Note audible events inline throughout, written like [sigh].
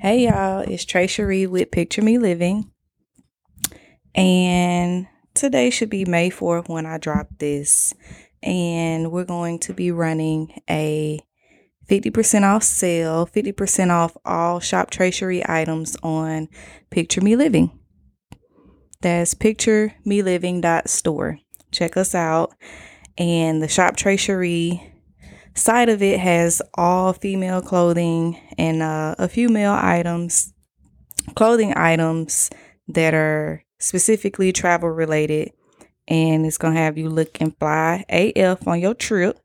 Hey y'all, it's Trey Cherie with Picture Me Living. And today should be May 4th when I drop this. And we're going to be running a 50% off sale, 50% off all Shop Trey items on Picture Me Living. That's picturemeliving.store. Check us out. And the Shop Cherie side of it has all female clothing and uh, a few male items, clothing items that are specifically travel related. And it's going to have you looking fly AF on your trip.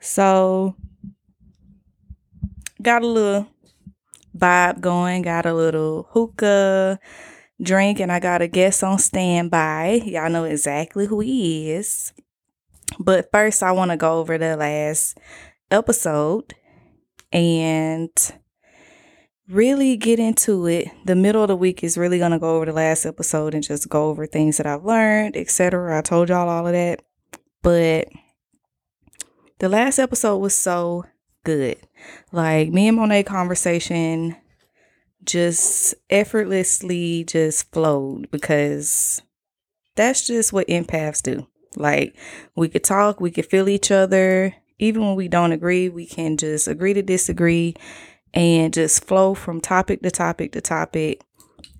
So, got a little vibe going, got a little hookah drink, and I got a guest on standby. Y'all know exactly who he is. But first, I want to go over the last episode and really get into it. The middle of the week is really going to go over the last episode and just go over things that I've learned, etc. I told y'all all of that. But the last episode was so good. Like me and Monet conversation just effortlessly just flowed because that's just what empaths do. Like we could talk, we could feel each other. Even when we don't agree, we can just agree to disagree and just flow from topic to topic to topic.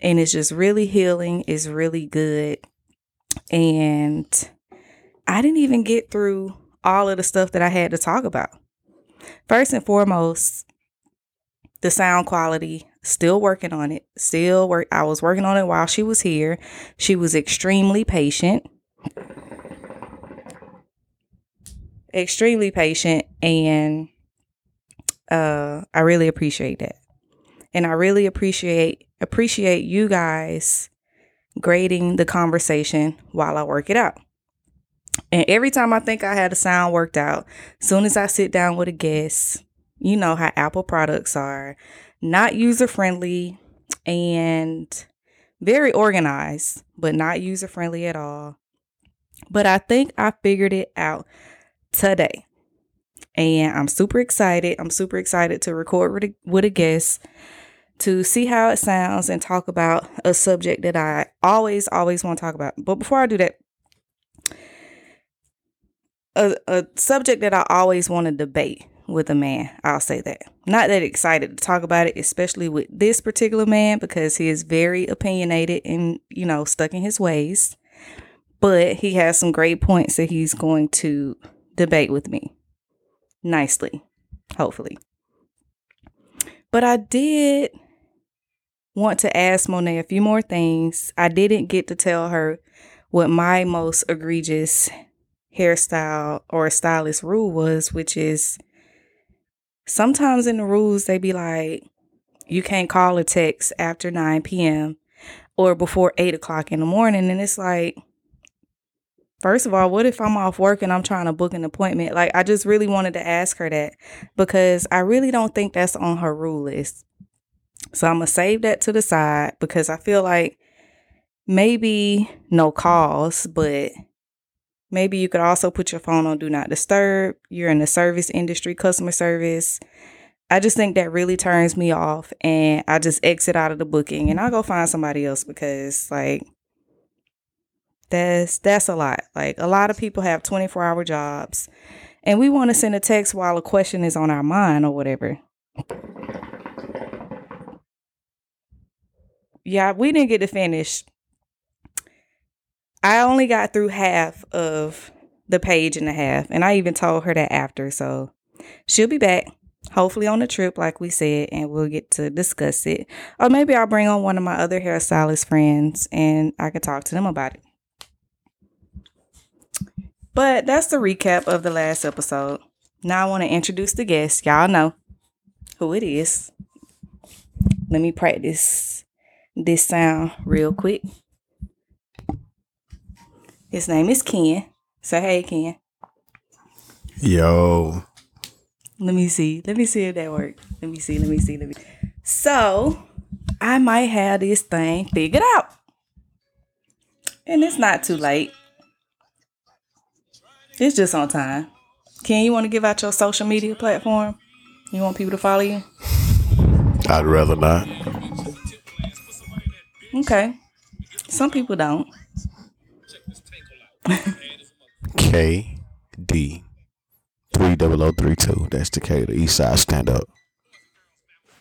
And it's just really healing, it's really good. And I didn't even get through all of the stuff that I had to talk about. First and foremost, the sound quality, still working on it. Still work I was working on it while she was here. She was extremely patient. Extremely patient and uh I really appreciate that. And I really appreciate appreciate you guys grading the conversation while I work it out. And every time I think I had a sound worked out, soon as I sit down with a guest, you know how Apple products are not user friendly and very organized, but not user friendly at all. But I think I figured it out today. And I'm super excited. I'm super excited to record with a, with a guest to see how it sounds and talk about a subject that I always, always want to talk about. But before I do that, a, a subject that I always want to debate with a man. I'll say that. Not that excited to talk about it, especially with this particular man because he is very opinionated and, you know, stuck in his ways. But he has some great points that he's going to debate with me nicely, hopefully. But I did want to ask Monet a few more things. I didn't get to tell her what my most egregious hairstyle or stylist rule was, which is sometimes in the rules they be like, you can't call or text after 9 p.m. or before 8 o'clock in the morning. And it's like, first of all, what if I'm off work and I'm trying to book an appointment? Like, I just really wanted to ask her that because I really don't think that's on her rule list. So I'm to save that to the side because I feel like maybe no calls, but Maybe you could also put your phone on do not disturb. You're in the service industry, customer service. I just think that really turns me off and I just exit out of the booking and I'll go find somebody else because like that's that's a lot. Like a lot of people have 24-hour jobs and we want to send a text while a question is on our mind or whatever. Yeah, we didn't get to finish I only got through half of the page and a half, and I even told her that after. So she'll be back, hopefully on the trip, like we said, and we'll get to discuss it. Or maybe I'll bring on one of my other hairstylist friends and I can talk to them about it. But that's the recap of the last episode. Now I want to introduce the guest. Y'all know who it is. Let me practice this sound real quick. His name is Ken. Say hey, Ken. Yo. Let me see. Let me see if that works. Let me see. Let me see. Let me. So, I might have this thing figured out, and it's not too late. It's just on time. Ken, you want to give out your social media platform? You want people to follow you? I'd rather not. Okay. Some people don't. K D three double O three two. That's Decatur East Side stand up.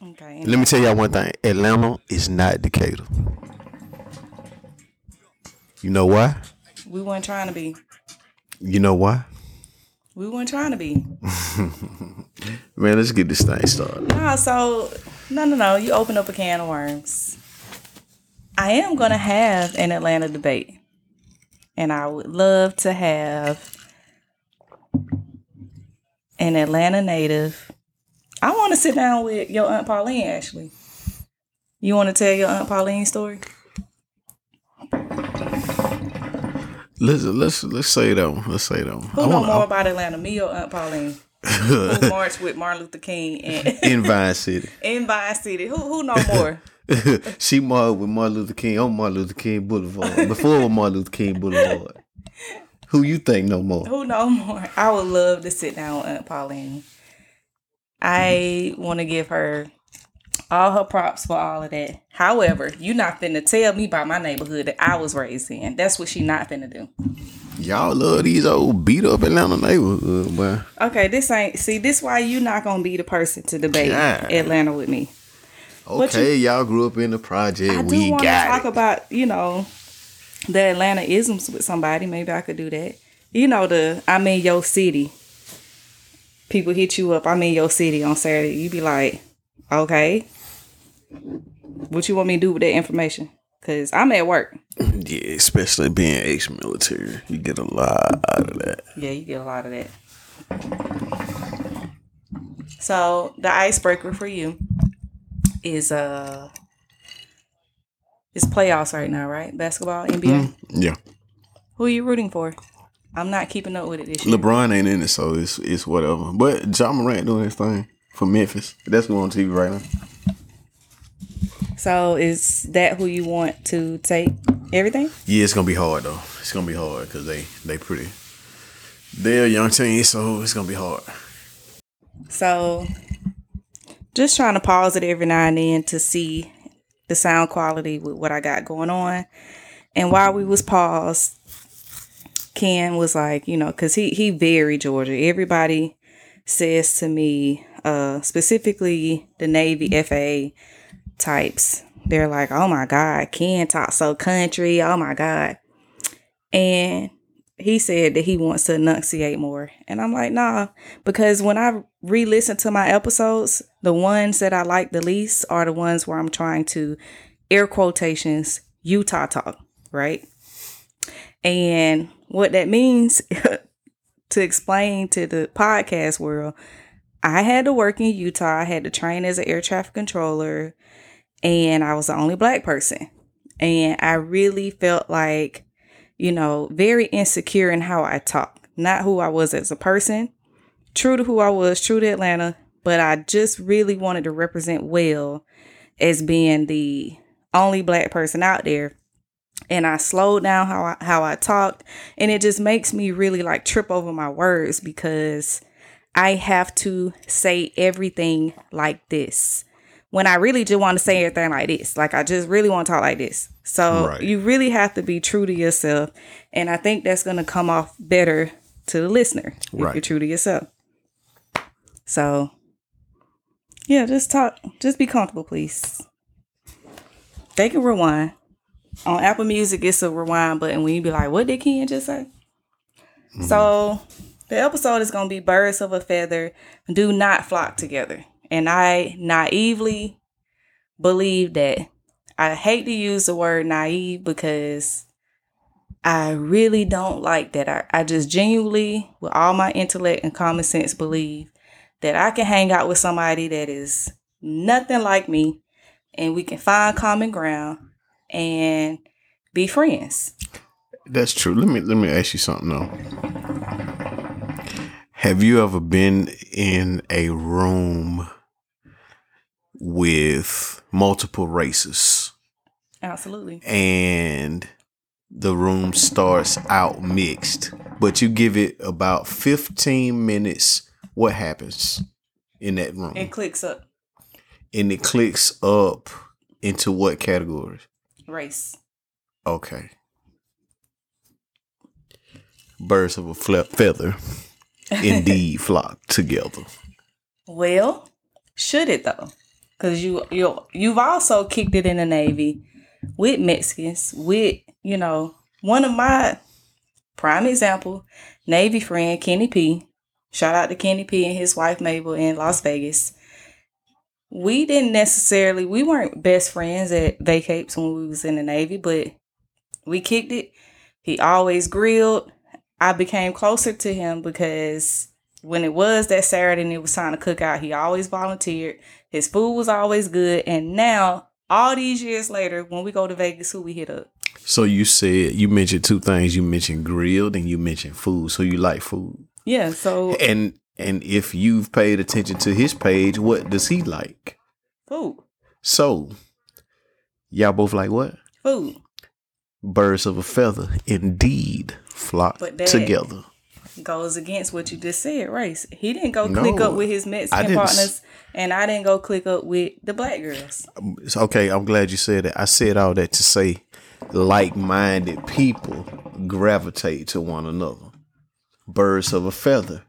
Okay. Let me tell y'all one thing. Atlanta is not Decatur. You know why? We weren't trying to be. You know why? We weren't trying to be. [laughs] Man, let's get this thing started. No, so no, no, no. You open up a can of worms. I am gonna have an Atlanta debate, and I would love to have an Atlanta native. I want to sit down with your aunt Pauline. Actually, you want to tell your aunt Pauline story? Let's let's let's say them. Let's say them. Who know more about Atlanta, me or Aunt Pauline? [laughs] who marched with Martin Luther King and in Vine City. [laughs] in Vine City? Who who know more? [laughs] [laughs] she marched with Martin Luther King on Martin Luther King Boulevard. Before Martin Luther King Boulevard. [laughs] Who you think no more? Who no more? I would love to sit down with Aunt Pauline. I mm-hmm. want to give her all her props for all of that. However, you not finna tell me about my neighborhood that I was raised in. That's what she not finna do. Y'all love these old beat up Atlanta neighborhood, boy. Okay, this ain't see this why you not gonna be the person to debate God. Atlanta with me. Okay, y'all grew up in the project. I we do want to got talk it. about, you know, the Atlanta isms with somebody. Maybe I could do that. You know, the I'm in your city. People hit you up, I'm in your city on Saturday. You be like, okay. What you want me to do with that information? Because I'm at work. [laughs] yeah, especially being ex-military, you get a lot out of that. Yeah, you get a lot of that. So the icebreaker for you is uh it's playoffs right now, right? Basketball, NBA. Yeah, Who are you rooting for? I'm not keeping up with it this year. LeBron ain't in it, so it's it's whatever. But Ja Morant doing his thing for Memphis. That's who on TV right now. So is that who you want to take everything? Yeah, it's gonna be hard though. It's gonna be hard because they they pretty. They're a young team, so it's gonna be hard. So just trying to pause it every now and then to see the sound quality with what I got going on. And while we was paused, Ken was like, you know, cause he he very Georgia. Everybody says to me, uh, specifically the Navy FA types, they're like, oh my God, Ken talk so country. Oh my God. And he said that he wants to enunciate more. And I'm like, nah, because when I re listen to my episodes, the ones that I like the least are the ones where I'm trying to air quotations Utah talk, right? And what that means [laughs] to explain to the podcast world, I had to work in Utah. I had to train as an air traffic controller, and I was the only black person. And I really felt like, you know, very insecure in how I talk, not who I was as a person, true to who I was, true to Atlanta, but I just really wanted to represent well as being the only black person out there. And I slowed down how I, how I talked, and it just makes me really like trip over my words because I have to say everything like this when I really just want to say everything like this. Like I just really want to talk like this. So Right. you really have to be true to yourself, and I think that's going to come off better to the listener if Right. you're true to yourself. So yeah, just talk. Just be comfortable, please. They can rewind. On Apple Music, it's a rewind button when you be like, what did Ken just say? Mm-hmm. So the episode is gonna be birds of a feather do not flock together. And I naively believe that I hate to use the word naive because I really don't like that. I, I just genuinely, with all my intellect and common sense, believe that I can hang out with somebody that is nothing like me and we can find common ground and be friends. That's true. Let me let me ask you something though. Have you ever been in a room with multiple races Absolutely. and the room starts out mixed, but you give it about 15 minutes, what happens? in that room, It clicks up and it clicks up into what categories? race. Okay. Birds of a fle- feather [laughs] indeed flock together. Well, should it though? Because you you you've also kicked it in the Navy with Mexicans, with you know one of my prime example Navy friend Kenny P. Shout out to Kenny P and his wife Mabel in Las Vegas. We didn't necessarily we weren't best friends at vacates when we was in the Navy, but we kicked it. He always grilled. I became closer to him because when it was that Saturday and it was time to cook out, he always volunteered. His food was always good. And now, all these years later, when we go to Vegas, who we hit up? So you said you mentioned two things. You mentioned grilled and you mentioned food. So you like food. Yeah, so And and if you've paid attention to his page, what does he like? food. So y'all both like what? Food. Birds of a feather indeed flock that- together. Goes against what you just said, race. He didn't go No, click up with his Mexican partners, and I didn't go click up with the black girls. Um, it's okay, I'm glad you said that. I said all that to say like-minded people gravitate to one another. Birds of a feather.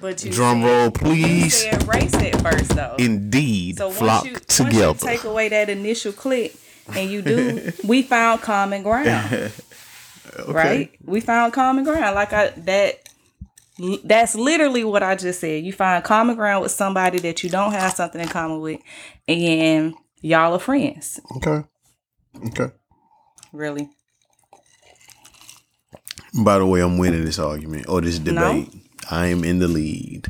But you Drum said, roll, you please. said race at first, though. Indeed, So flock you, once you together. take away that initial click and you do, [laughs] we found common ground, [laughs] right? We found common ground. Like I that, that's literally what I just said. You find common ground with somebody that you don't have something in common with, and y'all are friends. Okay. Okay. Really? By the way, I'm winning this argument or this debate. I am in the lead.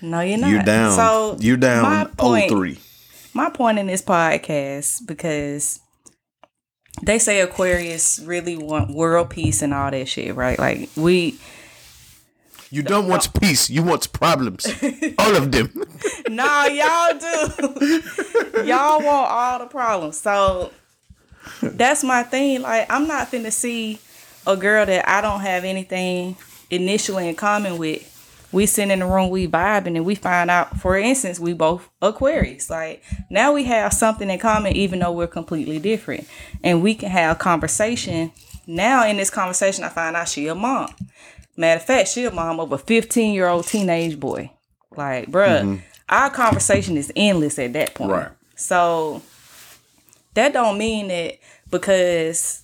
No, you're not. You're down. So You're my down point- 03. my point in this podcast because they say Aquarius really want world peace and all that shit, right? Like we You don't want peace. You want problems. [laughs] All of them. [laughs] No, y'all do. [laughs] y'all want all the problems. So that's my thing. Like, I'm not finna see a girl that I don't have anything initially in common with. We sit in the room, we vibing, and we find out, for instance, we both Aquarius. Like, now we have something in common, even though we're completely different. And we can have conversation. Now, in this conversation, I find out she a mom. Matter of fact, she a mom of a 15 year old teenage boy. Like, bruh, mm-hmm. our conversation is endless at that point. Right. So that don't mean that because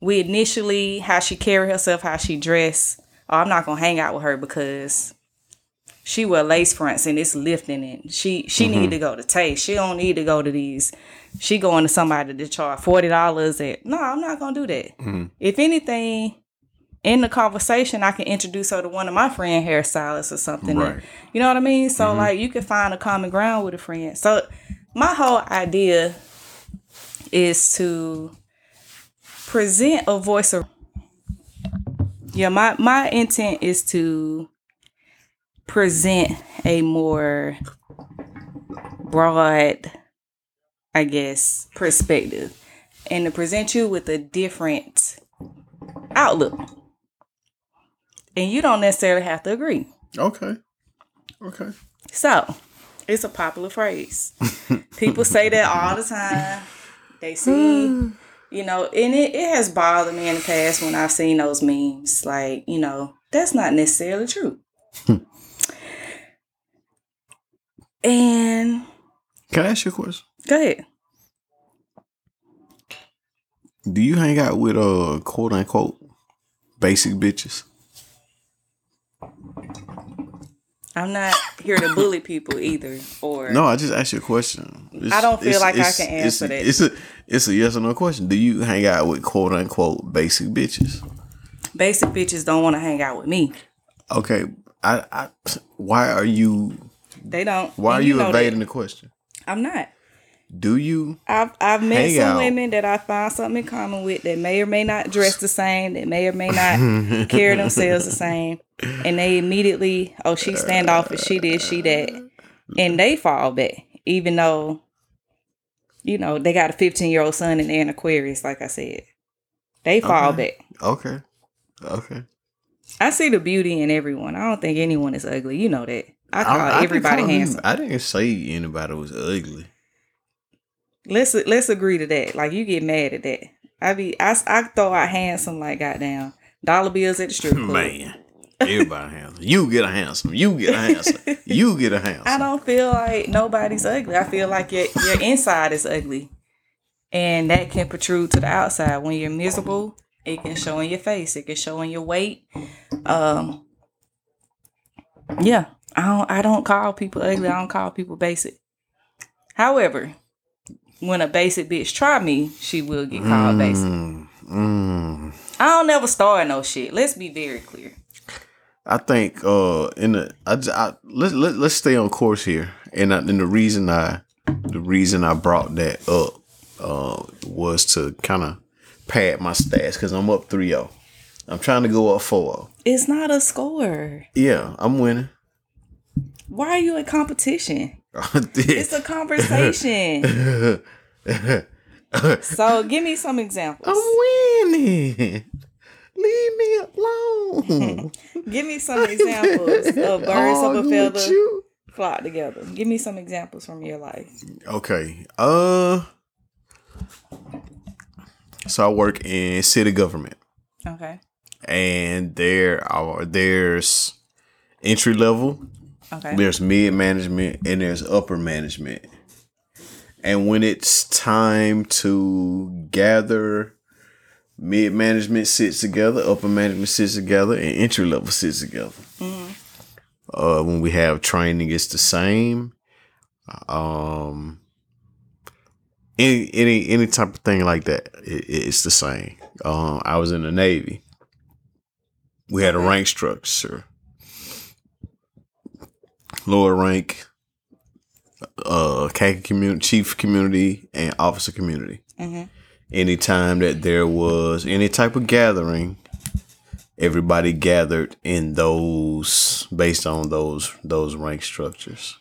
we initially how she carry herself, how she dress. Oh, I'm not gonna hang out with her because she wear lace fronts and it's lifting and she she need mm-hmm. to go to taste. She don't need to go to these. She going to somebody to charge forty dollars. At no, I'm not gonna do that. Mm-hmm. If anything, in the conversation, I can introduce her to one of my friend hairstylists or something. and- Right. you know what I mean? So mm-hmm. like you can find a common ground with a friend. So my whole idea is to present a voice of yeah, my my intent is to present a more broad, I guess, perspective and to present you with a different outlook. And you don't necessarily have to agree. Okay. Okay. So, it's a popular phrase. [laughs] People say that all the time. They see, [sighs] you know, and it, it has bothered me in the past when I've seen those memes. Like, you know, that's not necessarily true. and Can I ask you a question? go ahead. Do you hang out with uh quote unquote basic bitches? I'm not here to bully people either. Or No, I just asked you a question. It's- I don't feel like I can answer that. It's a it's a yes or no question. Do you hang out with quote unquote basic bitches? basic bitches don't want to hang out with me. Okay, I, I why are you They don't. why are you, that. evading the question? I'm not. Do you I've I've met some out. women that I find something in common with that may or may not dress the same, that may or may not [laughs] carry themselves the same, and they immediately, oh, she stand off, standoffish, she did, she that, and they fall back, even though, you know, they got a 15 year old son and they're in Aquarius, like I said, they fall Okay. back. okay? Okay. I see the beauty in everyone. I don't think anyone is ugly. You know that. I call I didn't everybody handsome. I didn't say anybody was ugly. Let's let's agree to that. Like you get mad at that. I be I, I throw out handsome like goddamn dollar bills at the strip club. Man, everybody handsome. You get a handsome. You get a handsome. You get a [laughs] handsome. I don't feel like nobody's ugly. I feel like your your inside is ugly, and that can protrude to the outside. When you're miserable, it can show in your face. It can show in your weight. Um, yeah, I don't. I don't call people ugly. I don't call people basic. However, when a basic bitch try me, she will get called basic. Mm, mm. I don't never start no shit. Let's be very clear. I think uh in the I, I- let's let, let's stay on course here, and I, and the reason I the reason I brought that up uh was to kind of pad my stats because I'm up 3-0. I'm trying to go up 4-0. It's not a score. Yeah, I'm winning. Why are you in competition? [laughs] It's a conversation. [laughs] So give me some examples. I'm winning. Leave me alone. [laughs] Give me some examples [laughs] of birds of a feather you. flock together. Give me some examples from your life. Okay. Uh. So I work in city government, Okay. and there are there's entry level, Okay. there's mid management, and there's upper management. And when it's time to gather, mid management sits together, upper management sits together, and entry level sits together. Uh, when we have training, it's the same. Um, any any any type of thing like that, it, it's the same. Um, I was in the Navy. We had a rank structure. Lower rank, uh, khaki community, chief community, and officer community. Mhm. Anytime that there was any type of gathering, everybody gathered in those based on those those rank structures.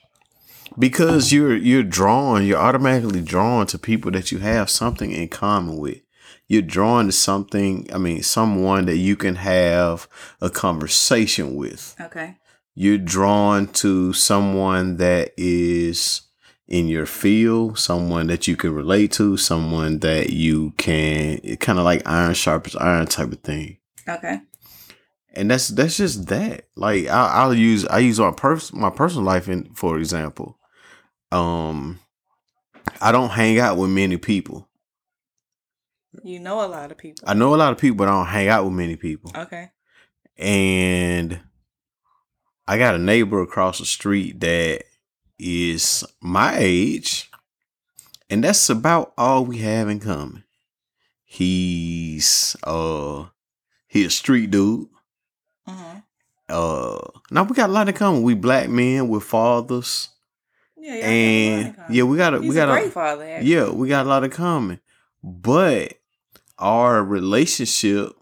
Because you're you're drawn you're automatically drawn to people that you have something in common with. You're drawn to something i mean someone that you can have a conversation with. Okay. you're drawn to someone that is in your field someone that you can relate to someone that you can kind of like iron sharpens iron type of thing Okay. and that's that's just that. Like I, I'll use I use my pers- my personal life in for example. Um, I don't hang out with many people. You know a lot of people. I know a lot of people, but I don't hang out with many people. Okay. And I got a neighbor across the street that is my age, and that's about all we have in common. He's uh he a street dude. hmm uh now we got a lot in common. We black men, we're fathers. Yeah. yeah. and yeah, we got a He's we got a a, father. Actually. yeah, we got a lot in common. But our relationship,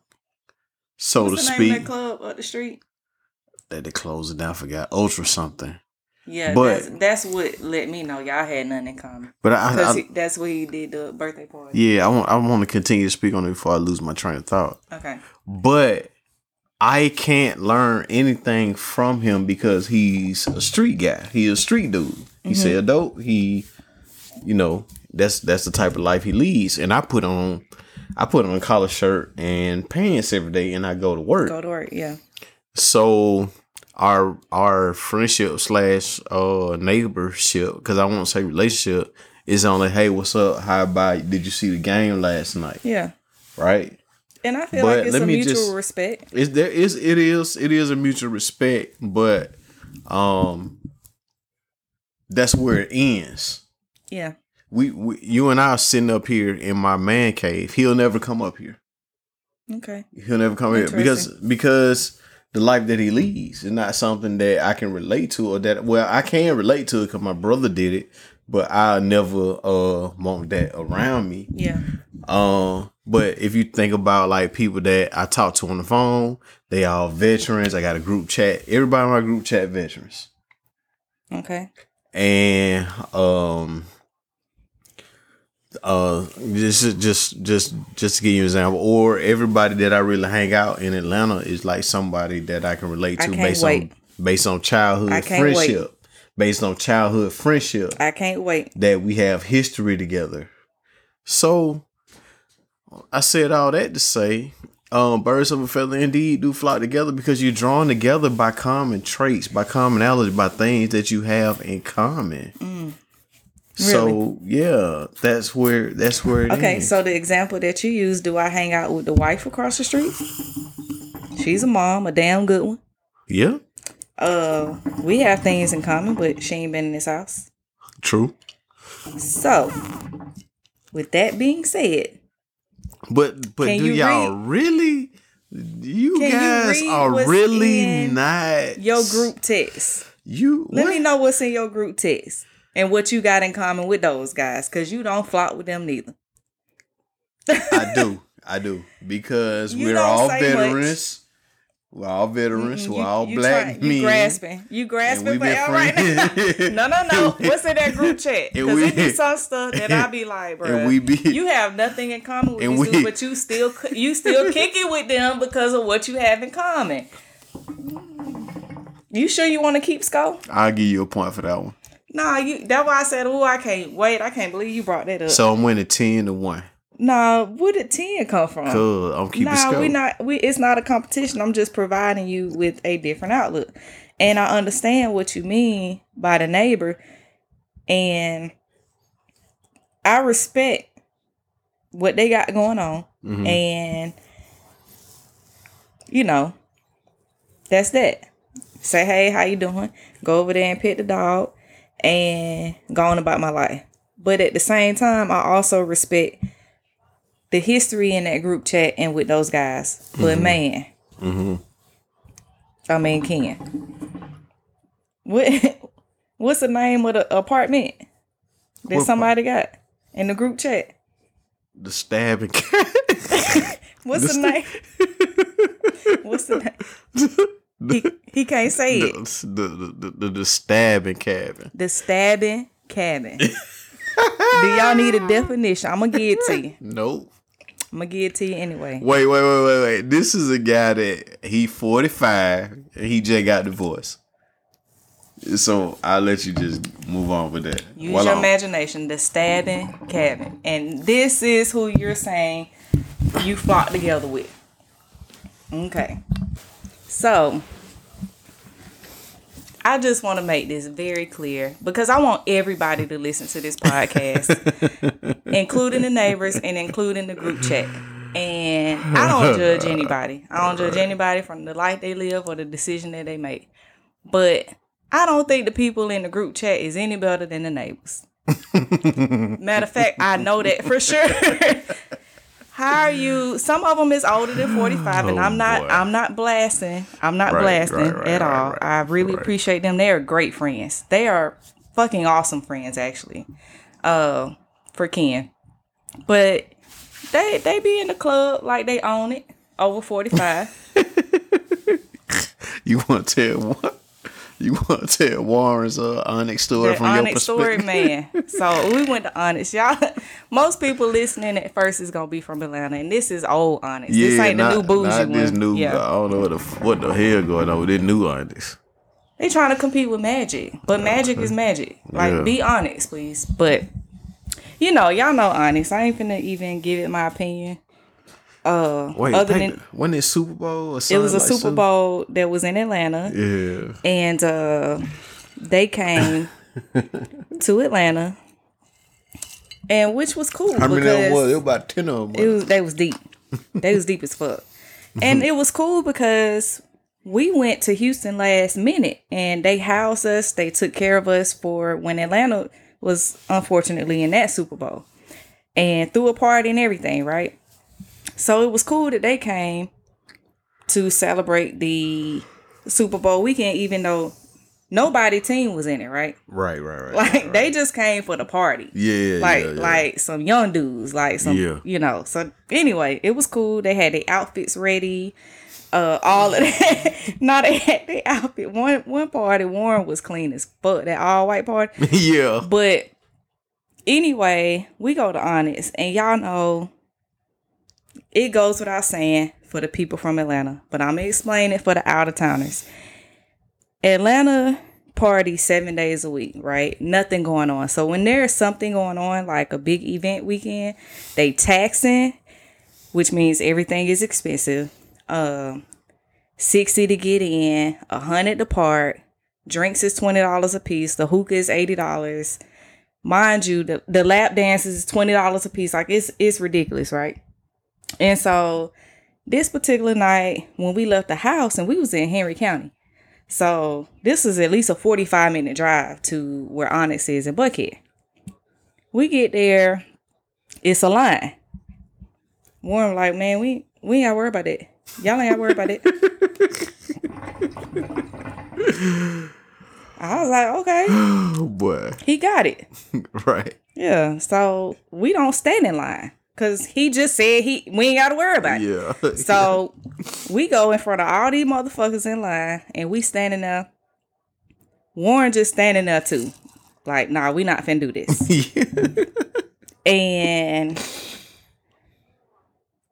so What's to the name of speak, that club up the street? that they closed it down, I forgot ultra something. Yeah, But- that's, that's what let me know y'all had nothing in common. But I, I that's where he did the birthday party. yeah, I want I want to continue to speak on it before I lose my train of thought. Okay. But I can't learn anything from him because he's a street guy. He's a street dude. He mm-hmm. sell dope. He, you know, that's that's the type of life he leads. And I put on, I put on a collar shirt and pants every day, and I go to work. Go to work. Yeah. So our our friendship slash uh neighborship, because I won't say relationship, is only hey, what's up? How about did you see the game last night? Yeah. Right. And I feel But like it's a mutual just- respect. is there is it is it is a mutual respect, but um that's where it ends. Yeah. We, we you and I are sitting up here in my man cave. He'll never come up here. Okay. He'll never come here because because the life that he leads is not something that I can relate to or that well I can relate to it because my brother did it, but I never uh want that around me. Yeah. Um, but if you think about like people that I talk to on the phone, they all veterans. I got a group chat. Everybody in my group chat veterans. Okay. And um uh just just just just to give you an example, or everybody that I really hang out in Atlanta is like somebody that I can relate to based wait. on based on childhood can't wait. friendship, based on childhood friendship I can't wait. that we have history together. So I said all that to say, um, birds of a feather indeed do flock together because you're drawn together by common traits, by commonality, by things that you have in common. So yeah, that's where that's where it Okay, is. so the example that you use, do I hang out with the wife across the street? She's a mom, a damn good one. yeah, Uh, we have things in common, but she ain't been in this house. true. So, with that being said, But but do you y'all really? You Can you guys read are really not your group text. You Let what? me know what's in your group text and what you got in common with those guys, cause you don't flock with them neither. I do. [laughs] I do because You we're all say much. veterans. We're all veterans. Mm, We're all you black try- men. You grasping. You grasping for been L right now. [laughs] no, no, no. What's in that group chat? Because we- it be some stuff that I be like, bro. [laughs] and we be- you have nothing in common with these dudes, but you still you still kick it with them because of what you have in common. You sure you want to keep score? I'll give you a point for that one. Nah, you. That's why I said, oh, I can't wait. I can't believe you brought that up. So I'm winning ten to one. nah, where did ten come from? Cause I'm keeping Nah, we not. We it's not a competition. I'm just providing you with a different outlook, and I understand what you mean by the neighbor, and I respect what they got going on, Mm-hmm. and you know, that's that. Say hey, how you doing? Go over there and pet the dog, and go on about my life. But at the same time, I also respect the history in that group chat and with those guys. But mm-hmm. man, mm-hmm. I mean, Ken, what [laughs] what's the name of the apartment that What somebody got in the group chat? the stabbing. [laughs] [laughs] What's the, name? what's the name? He, [laughs] he can't say it. the, the, the, the, the stabbing cabin. The stabbing cabin. Do y'all need a definition? I'm gonna give it to you. [laughs] Nope. I'm gonna give it to you anyway. Wait, wait, wait, wait, wait. This is a guy that he 45 and he just got divorced. So I'll let you just move on with that. Use While your I'm- imagination. The stabbing cabin, and this is who you're saying you flock together with. Okay, so I just want to make this very clear because I want everybody to listen to this podcast, [laughs] including the neighbors and including the group chat. And I don't judge anybody. I don't judge anybody from the life they live or the decision that they make. But I don't think the people in the group chat is any better than the neighbors. [laughs] Matter of fact, I know that for sure. [laughs] How are you? Some of them is older than forty five, and Oh, I'm not. boy. I'm not blasting. I'm not Right, blasting right, right, at all. I really appreciate them. They are great friends. They are fucking awesome friends, actually. Uh, for Ken, but they they be in the club like they own it. Over forty five. [laughs] You want to tell what? [laughs] You want to tell Warren's uh, Onyx story the from your perspective? Onyx story man. [laughs] So we went to Onyx, y'all. [laughs] Most people listening at first is gonna be from Atlanta, and this is old Onyx. this ain't not, the new bougie not this one. new. yeah, I don't know what the what the hell going on with this new Onyx. they trying to compete with Magic, but Magic is Magic. Like, Yeah. be honest, please. But you know, y'all know Onyx. I ain't finna even give it my opinion. Uh, Wait, other than wasn't it Super Bowl or it was a like Super something? Bowl that was in Atlanta. Yeah. and uh, they came [laughs] to Atlanta, and which was cool How many of was? It was about ten of them. it was they was deep, they was deep as fuck, and it was cool because we went to Houston last minute, and they housed us, they took care of us for when Atlanta was unfortunately in that Super Bowl, and threw a party and everything, right? So it was cool that they came to celebrate the Super Bowl weekend, even though nobody team was in it, right? right, right, right. Like right. they just came for the party. yeah, Like yeah, yeah. like some young dudes, like some Yeah. you know. So anyway, it was cool. They had their outfits ready. Uh, all of that. [laughs] no, they had their outfit. One one party, Warren was clean as fuck. That all white party. [laughs] yeah. But anyway, we go to Onyx, and y'all know it goes without saying for the people from Atlanta, but I'm gonna explain it for the out of towners. Atlanta party seven days a week, right? Nothing going on. So when there's something going on, like a big event weekend, they taxing, which means everything is expensive. Um, sixty to get in, a hundred to park. Drinks is twenty dollars a piece. The hookah is eighty dollars. Mind you, the, the lap dances is twenty dollars a piece. Like it's it's ridiculous, right? And so this particular night, when we left the house and we was in Henry County, so this is at least a 45 minute drive to where Onyx is in Buckhead. We get there, it's a line. Warren like, man, we we ain't gotta worry about it. Y'all ain't gotta worry about it. [laughs] I was like, okay, Oh [gasps] boy. he got it. [laughs] right. Yeah. So we don't stand in line. Cause he just said he we ain't gotta worry about it. [laughs] Yeah. So we go in front of all these motherfuckers in line and we standing there. Warren just standing there too. Like, nah, we not finna do this. [laughs] yeah. and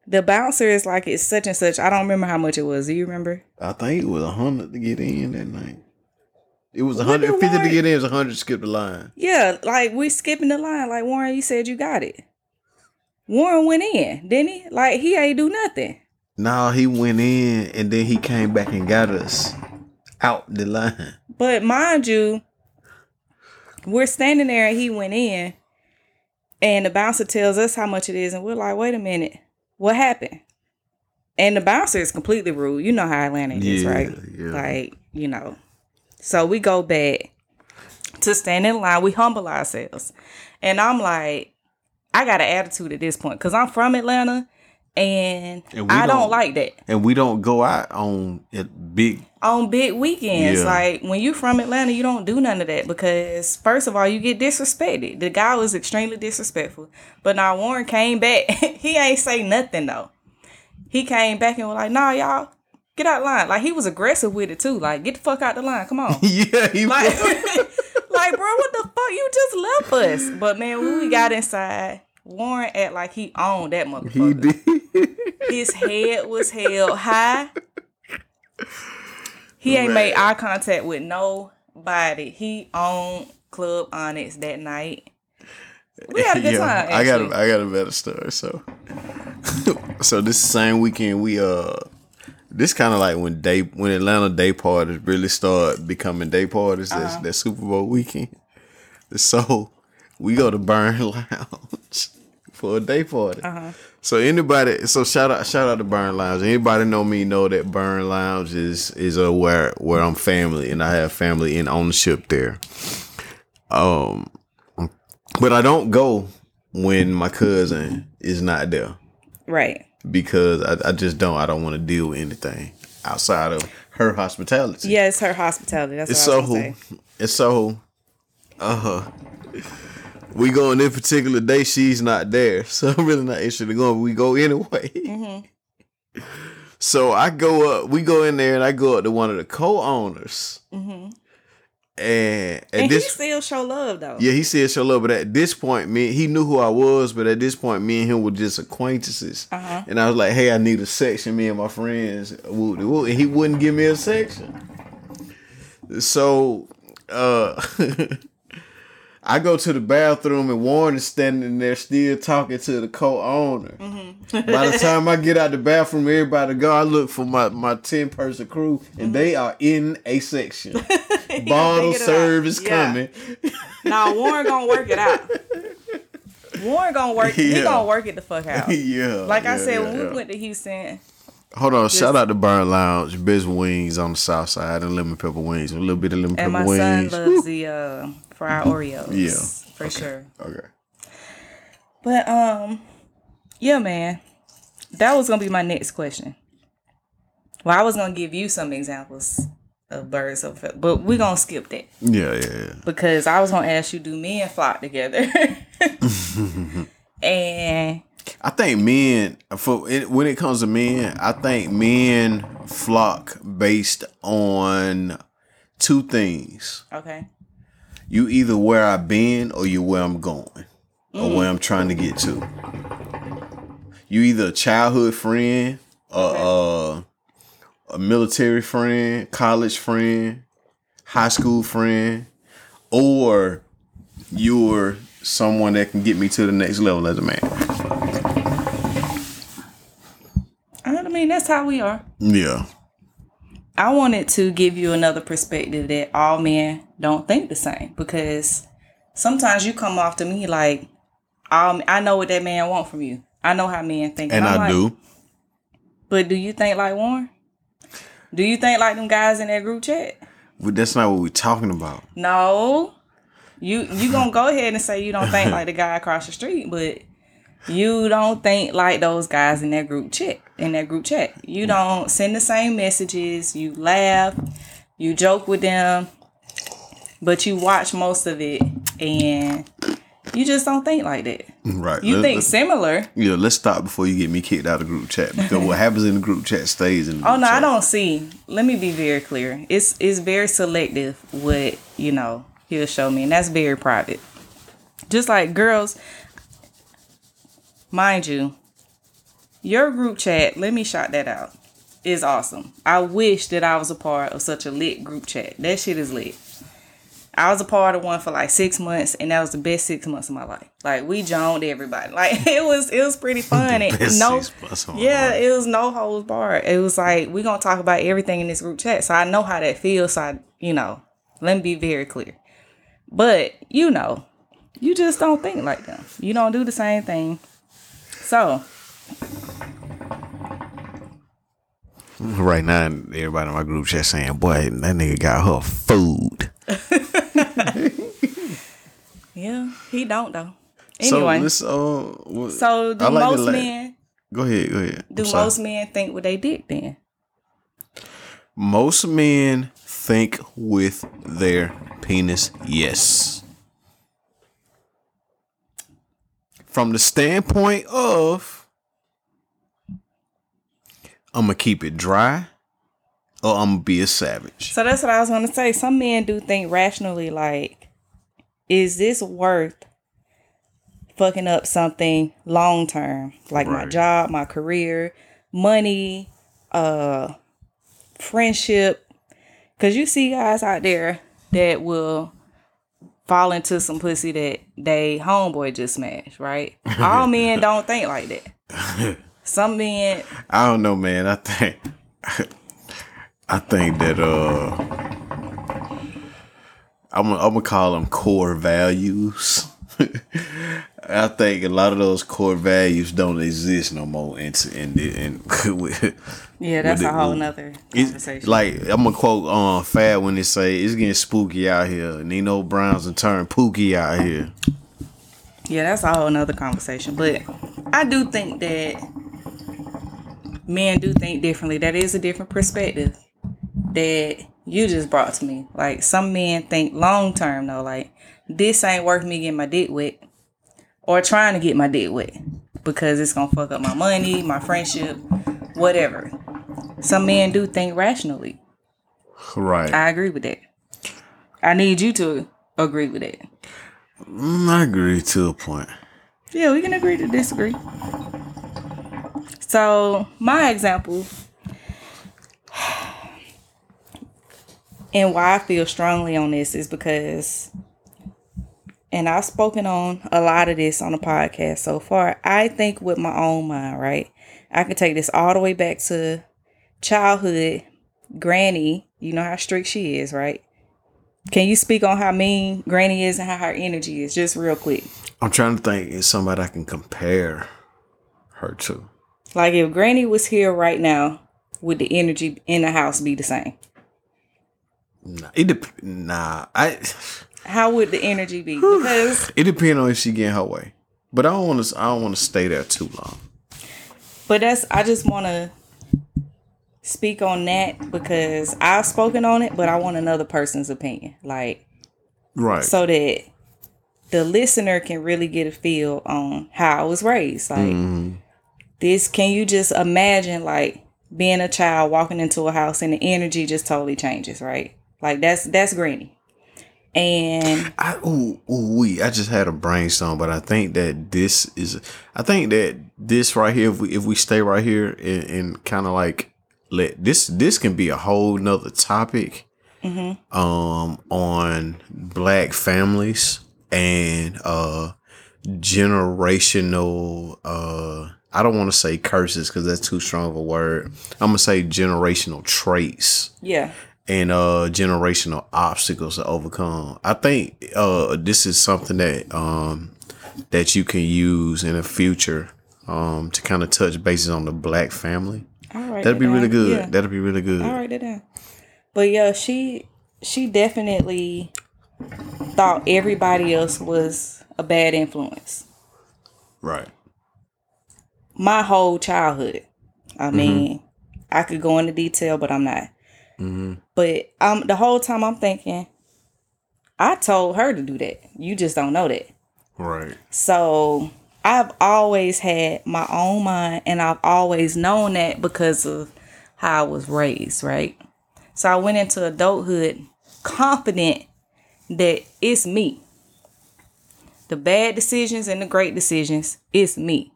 the bouncer is like it's such and such. I don't remember how much it was. Do you remember? I think it was a hundred to get in that night. It was a What hundred to get in. It was a hundred to skip the line. Yeah, like we skipping the line. Like Warren, you said you got it. Warren went in, didn't he? Like he ain't do nothing. Nah, he went in and then he came back and got us out the line. But mind you, we're standing there and he went in, and the bouncer tells us how much it is, and we're like, wait a minute, what happened? And the bouncer is completely rude. You know how Atlanta is, Yeah, right? yeah. Like, you know. So we go back to stand in line. We humble ourselves. And I'm like, I got an attitude at this point because I'm from Atlanta and, And I don't, don't- like that. And we don't go out on it big. on big weekends. Yeah. Like when you from Atlanta, you don't do none of that because first of all, you get disrespected. The guy was extremely disrespectful. But now Warren came back. [laughs] he ain't say nothing though. He came back and was like, "Nah, y'all, get out line." Like he was aggressive with it too. Like get the fuck out the line. Come on. [laughs] yeah, he like, was. [laughs] like, bro, what the fuck? You just left us. But man, when we got inside, Warren act like he owned that motherfucker. He did. His head was held high. He ain't made eye contact with nobody. He owned Club Onyx that night. We had a good time. I got a, I got a better story. So, [laughs] so this same weekend we uh, this kind of like when day when Atlanta day parties really start becoming day parties. That's Uh-huh. that Super Bowl weekend. So we go to Burn [laughs] Lounge for a day party. Uh-huh. So anybody, so shout out, shout out to Burn Lounge. Anybody know me know that Burn Lounge is is a where where I'm family and I have family in ownership there. Um, but I don't go when my cousin is not there right. Because I, I just don't. I don't want to deal with anything outside of her hospitality. Yeah, it's her hospitality. That's It's what I so gonna it's so uh huh. we go on this particular day she's not there [laughs] so i'm really not interested in going but we go anyway Mm-hmm. so i go up we go in there and i go up to one of the co-owners Mm-hmm. And And he still show love though. yeah he said show love but at this point me he knew who i was but at this point me and him were just acquaintances Uh-huh. and i was like hey i need a section me and my friends and he wouldn't give me a section so uh [laughs] I go to the bathroom and Warren is standing there still talking to the co-owner. By the [laughs] time I get out the bathroom, everybody go. I look for my my ten person crew, and they are in a section. [laughs] Bottle service Yeah. coming. Now Warren gonna work it out. [laughs] Warren gonna work. He gonna work it the fuck out. yeah. Like I said, yeah, when yeah. we went to Houston, Hold on, shout out to Burn Lounge, best wings on the south side, and lemon pepper wings, a little bit of lemon and pepper my son wings. loves the uh, fried Oreos. Yeah. for sure. Okay. But um, yeah, man, that was gonna be my next question. Well, I was gonna give you some examples of birds of, but we're gonna skip that Yeah, yeah, yeah. because I was gonna ask you, do men flock together? [laughs] and I think men for it, when it comes to men, I think men flock based on two things. okay, You either where I've been or you're where I'm going or where I'm trying to get to. You either a childhood friend, or uh, a military friend, college friend, high school friend, or you're someone that can get me to the next level as a man. I mean, that's how we are. Yeah. I wanted to give you another perspective that all men don't think the same because sometimes you come off to me like, um, I know what that man want from you. I know how men think, And I'm I like, do. But do you think like Warren? Do you think like them guys in that group chat? But that's not what we're talking about. No. You you gonna go ahead and say you don't think like the guy across the street, but you don't think like those guys in that group chat. In that group chat, you mm. don't send the same messages. You laugh, you joke with them, but you watch most of it, and you just don't think like that. Right. You Let- think let- similar. yeah, let's stop before you get me kicked out of group chat. Because what [laughs] happens in the group chat stays in the Oh no, I don't see. Let me be very clear. It's it's very selective what you know he'll show me, and that's very private. Just like girls, mind you, your group chat. Let me shout that out. Is awesome. I wish that I was a part of such a lit group chat. That shit is lit. I was a part of one for like six months, and that was the best six months of my life. Like we joned everybody. [laughs] Like it was, it was pretty fun. and no, six months of my yeah, it was no holds barred. It was like we gonna talk about everything in this group chat, so I know how that feels. So I, you know, let me be very clear. But you know, you just don't think like them. You don't do the same thing. So Right now, everybody in my group chat saying, boy, that nigga got her food. [laughs] yeah, he don't though. So, Anyway, let's, uh, so do like most men Go ahead, go ahead. do most men think with they dick then? Most men think with their penis, yes. From the standpoint of, I'm to keep it dry or I'm to be a savage. So that's what I was gonna say. Some men do think rationally, like, is this worth fucking up something long term, like my job, my career, money, uh, friendship? Because you see guys out there that will fall into some pussy that they homeboy just smashed, right? [laughs] All men don't think like that. Some men, [laughs] I don't know, man. I think, [laughs] I think that, uh, I'm gonna I'm gonna call them core values. I think a lot of those core values don't exist no more. In in, in with, yeah, that's a whole nother conversation. like I'm gonna quote um Fad when they say it's getting spooky out here. Nino Brown's and turn Pookie out here. Yeah, that's a whole nother conversation. But I do think that men do think differently. That is a different perspective that you just brought to me. Like some men think long term though, like this ain't worth me getting my dick wet or trying to get my dick wet because it's gonna fuck up my money, my friendship, whatever. Some men do think rationally. Right. I agree with that. I need you to agree with that. Mm, I agree to a point. Yeah, we can agree to disagree. So, my example and why I feel strongly on this is because, and I've spoken on a lot of this on the podcast so far. I think with my own mind, right? I can take this all the way back to childhood. Granny, you know how strict she is, right? Can you speak on how mean Granny is and how her energy is, just real quick? I'm trying to think is somebody I can compare her to. Like if Granny was here right now, would the energy in the house be the same? Nah, it dep- nah, I How would the energy be? Because it depends on if she getting her way. But I don't want to. I don't want to stay there too long. But that's I just want to speak on that because I've spoken on it, but I want another person's opinion. Like Right. so that the listener can really get a feel on how I was raised. Like mm-hmm. this can you just imagine like being a child walking into a house and the energy just totally changes, right? Like that's that's Granny. And I ooh, ooh we I just had a brainstorm, but I think that this is I think that this right here, if we if we stay right here and, and kind of like let this this can be a whole nother topic um, on black families and uh, generational. Uh, I don't want to say curses because that's too strong of a word. I'm gonna say generational traits Yeah. And uh generational obstacles to overcome. I think uh this is something that um that you can use in the future um to kind of touch bases on the black family. All right. That'd be really good. Yeah. That'd be really good. All right, that down. But yeah, she she definitely thought everybody else was a bad influence. Right. My whole childhood. I mean, I could go into detail, but I'm not. But um, the whole time I'm thinking, I told her to do that. You just don't know that. Right. So I've always had my own mind and I've always known that because of how I was raised, right? So I went into adulthood confident that it's me. The bad decisions and the great decisions, it's me.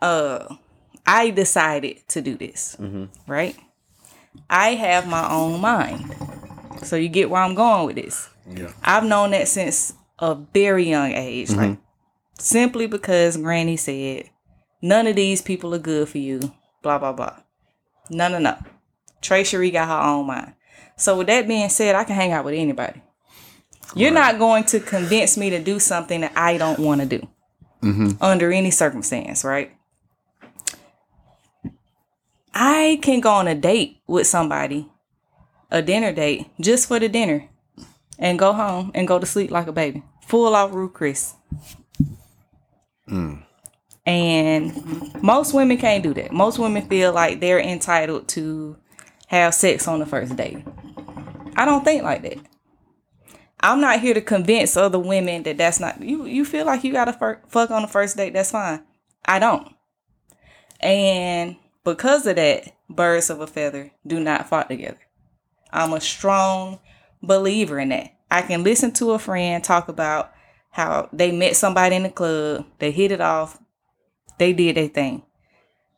Uh, I decided to do this, right? I have my own mind. So you get where I'm going with this. Yeah. I've known that since a very young age. Mm-hmm. Like simply because Granny said, none of these people are good for you. Blah blah blah. No no no. Trey Cherie got her own mind. So with that being said, I can hang out with anybody. You're not going to convince me to do something that I don't want to do mm-hmm. under any circumstance, right? I can go on a date with somebody, a dinner date, just for the dinner, and go home and go to sleep like a baby, full off Ruth Chris. Mm. And most women can't do that. Most women feel like they're entitled to have sex on the first date. I don't think like that. I'm not here to convince other women that that's not you. You feel like you got to fuck on the first date. That's fine. I don't. And because of that, birds of a feather do not flock together. I'm a strong believer in that. I can listen to a friend talk about how they met somebody in the club, they hit it off, they did their thing.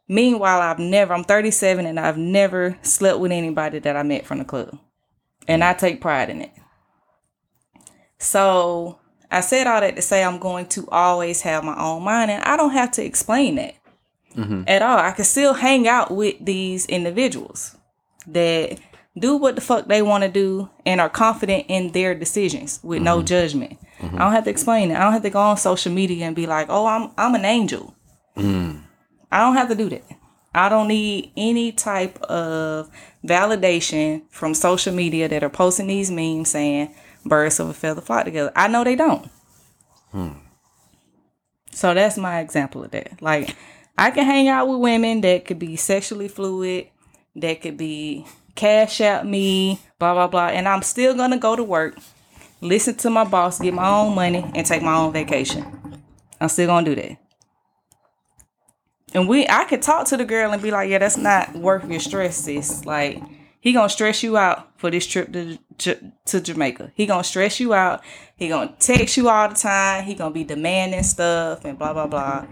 Meanwhile, I've never, I'm 37 and I've never slept with anybody that I met from the club. And I take pride in it. So I said all that to say I'm going to always have my own mind and I don't have to explain that Mm-hmm. at all. I can still hang out with these individuals that do what the fuck they want to do and are confident in their decisions with no mm-hmm. judgment. Mm-hmm. I don't have to explain it. I don't have to go on social media and be like, "Oh, I'm I'm an angel." Mm. I don't have to do that. I don't need any type of validation from social media that are posting these memes saying birds of a feather flock together. I know they don't. Hmm. So that's my example of that. Like, I can hang out with women that could be sexually fluid, that could be cash out me, blah, blah, blah. And I'm still going to go to work, listen to my boss, get my own money, and take my own vacation. I'm still going to do that. And we, I could talk to the girl and be like, yeah, that's not worth your stress, sis. Like, he gonna stress you out for this trip to to Jamaica. He gonna stress you out. He gonna text you all the time. He gonna be demanding stuff and blah blah blah.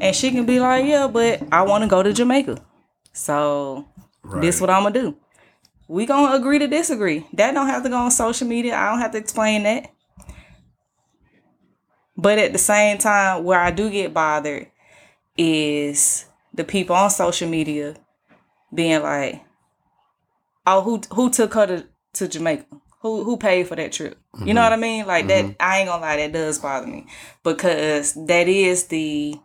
And she can be like, yeah, but I want to go to Jamaica. So this is what I'm gonna do. We gonna agree to disagree. That don't have to go on social media. I don't have to explain that. But at the same time, where I do get bothered is the people on social media being like, "Oh, who who took her to, to Jamaica? Who who paid for that trip?" You know what I mean? Like that. I ain't gonna lie, that does bother me because that is the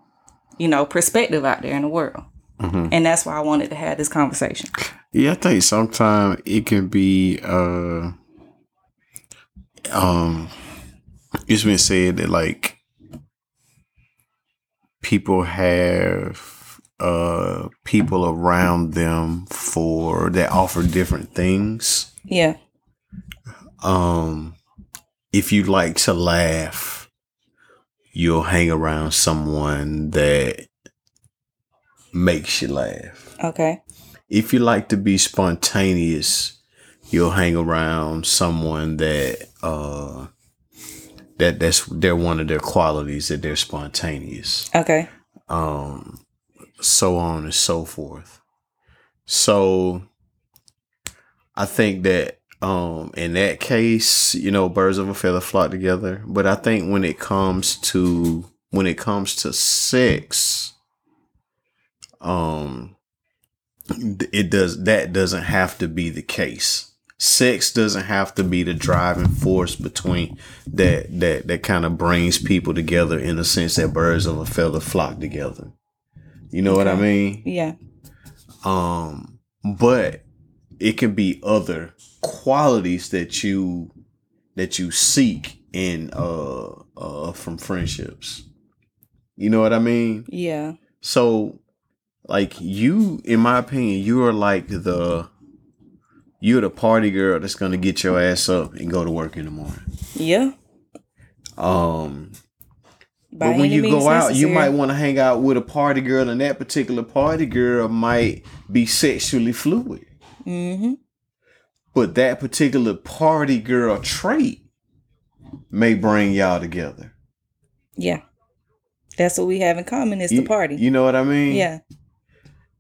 you know perspective out there in the world, and that's why I wanted to have this conversation. Yeah, I think sometimes it can be uh um it's been said that like people have uh people around them for that offer different things. Yeah, Um if you like to laugh, you'll hang around someone that makes you laugh okay, if you like to be spontaneous, you'll hang around someone that uh that that's they're one of their qualities that they're spontaneous. okay, Um so on and so forth. So I think that um, in that case, you know, birds of a feather flock together. But I think when it comes to when it comes to sex, um, it does that doesn't have to be the case. Sex doesn't have to be the driving force between that that that kind of brings people together in the sense that birds of a feather flock together. You know okay. what I mean? Yeah. Um, but it can be other qualities that you that you seek in uh uh from friendships. You know what I mean? Yeah. So like you in my opinion, you are like the you're the party girl that's gonna get your ass up and go to work in the morning. Yeah. Um but when you go out, you might want to hang out with a party girl, and that particular party girl might be sexually fluid. Mm-hmm. But that particular party girl trait may bring y'all together. Yeah. That's what we have in common is you, the party. You know what I mean? Yeah.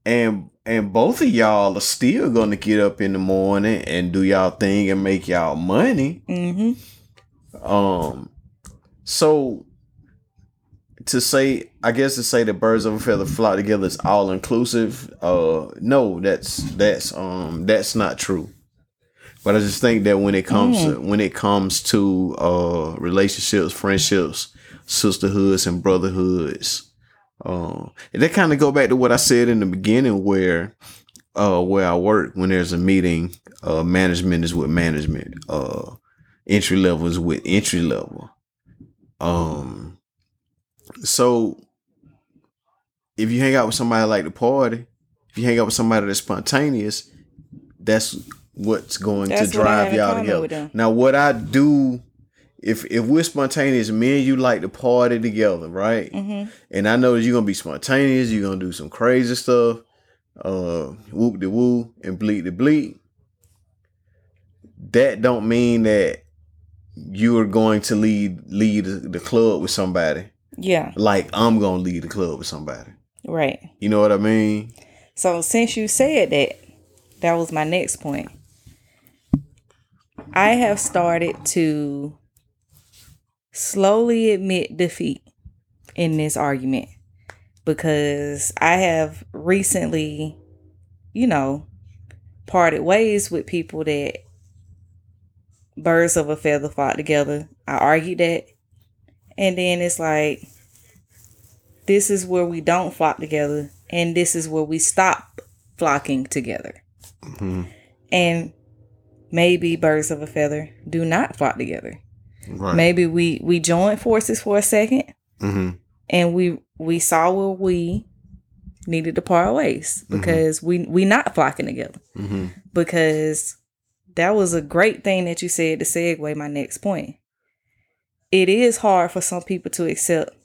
And and both of y'all are still gonna get up in the morning and do y'all thing and make y'all money. Mm-hmm. Um so to say I guess to say that birds of a feather flock together is all inclusive, uh no, that's that's um that's not true. But I just think that when it comes mm. to, when it comes to uh relationships, friendships, sisterhoods and brotherhoods, um, and that kind of go back to what I said in the beginning, where uh where I work when there's a meeting, uh management is with management, uh entry level is with entry level. Um so if you hang out with somebody like the party, if you hang out with somebody that's spontaneous, that's what's going That's to drive y'all together. Now, what I do, if if we're spontaneous, me and you like to party together, right? Mm-hmm. And I know that you're gonna be spontaneous. You're gonna do some crazy stuff, uh, whoop de woo and bleed the bleed. That don't mean that you are going to lead lead the club with somebody. Yeah. Like I'm gonna lead the club with somebody. Right. You know what I mean? So since you said that, that was my next point. I have started to slowly admit defeat in this argument because I have recently, you know, parted ways with people that birds of a feather flock together. I argued that. And then it's like, this is where we don't flock together, and this is where we stop flocking together. Mm-hmm. And maybe birds of a feather do not flock together. Right. Maybe we we join forces for a 2nd mm-hmm. and we we saw where we needed to part ways mm-hmm. because mm-hmm. we we not flocking together. Mm-hmm. Because that was a great thing that you said to segue my next point. It is hard for some people to accept.